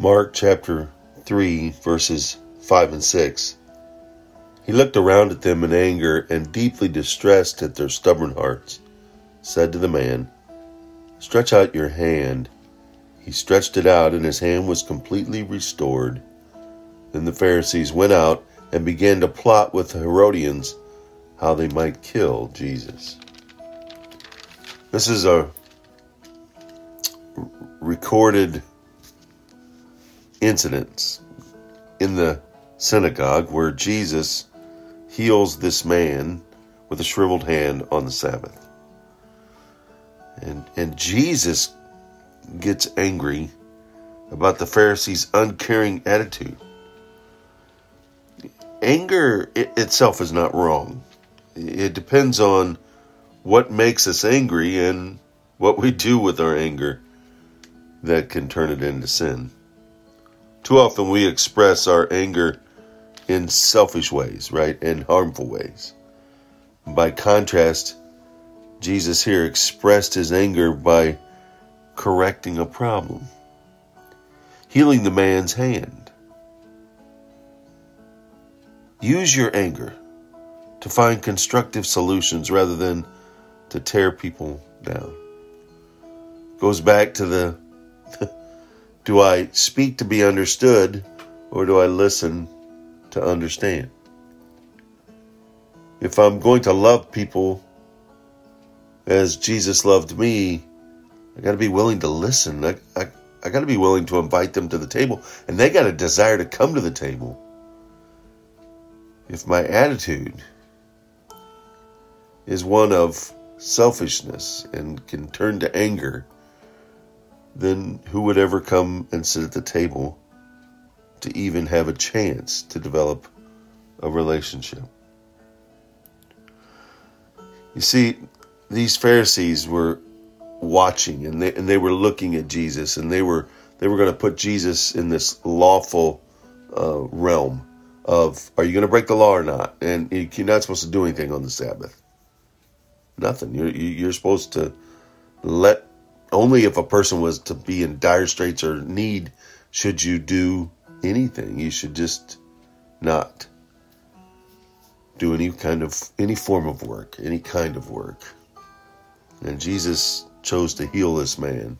Mark chapter 3, verses 5 and 6. He looked around at them in anger and deeply distressed at their stubborn hearts, said to the man, Stretch out your hand. He stretched it out, and his hand was completely restored. Then the Pharisees went out and began to plot with the Herodians how they might kill Jesus. This is a recorded incidents in the synagogue where Jesus heals this man with a shriveled hand on the Sabbath. And, and Jesus gets angry about the Pharisees' uncaring attitude. Anger itself is not wrong. It depends on what makes us angry and what we do with our anger that can turn it into sin. Too often we express our anger in selfish ways, right? In harmful ways. By contrast, Jesus here expressed his anger by correcting a problem, healing the man's hand. Use your anger to find constructive solutions rather than to tear people down. Goes back to the do I speak to be understood or do I listen to understand? If I'm going to love people as Jesus loved me, I got to be willing to listen. I, I, I got to be willing to invite them to the table, and they got a desire to come to the table. If my attitude is one of selfishness and can turn to anger, then who would ever come and sit at the table to even have a chance to develop a relationship? You see, these Pharisees were watching and they, and they were looking at Jesus and they were they were going to put Jesus in this lawful uh, realm of are you going to break the law or not? And you're not supposed to do anything on the Sabbath. Nothing. You're you're supposed to let only if a person was to be in dire straits or need should you do anything. You should just not do any kind of any form of work, any kind of work. And Jesus chose to heal this man.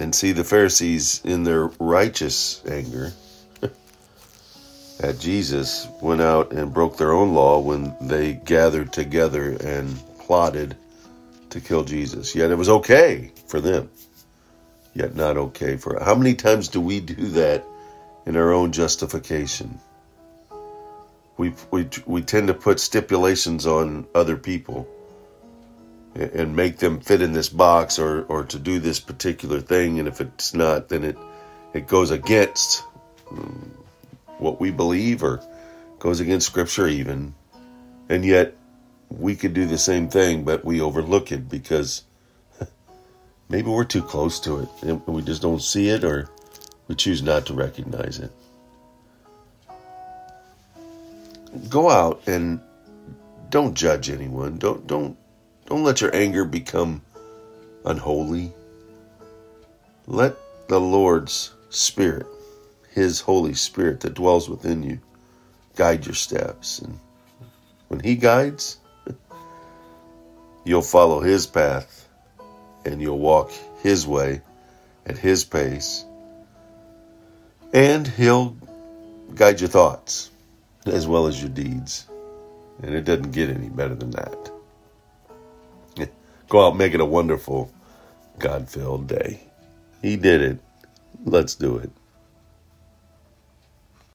And see the Pharisees in their righteous anger at Jesus went out and broke their own law when they gathered together and plotted to kill Jesus. Yet it was okay for them, yet not okay for how many times do we do that in our own justification? We we we tend to put stipulations on other people and make them fit in this box or or to do this particular thing and if it's not then it it goes against um, what we believe or goes against scripture even and yet we could do the same thing, but we overlook it because maybe we're too close to it and we just don't see it or we choose not to recognize it. Go out and don't judge anyone. Don't don't don't let your anger become unholy. Let the Lord's Spirit, His Holy Spirit that dwells within you, guide your steps. And when He guides, You'll follow His path and you'll walk His way at His pace. And He'll guide your thoughts as well as your deeds. And it doesn't get any better than that. Go out, make it a wonderful, God filled day. He did it. Let's do it.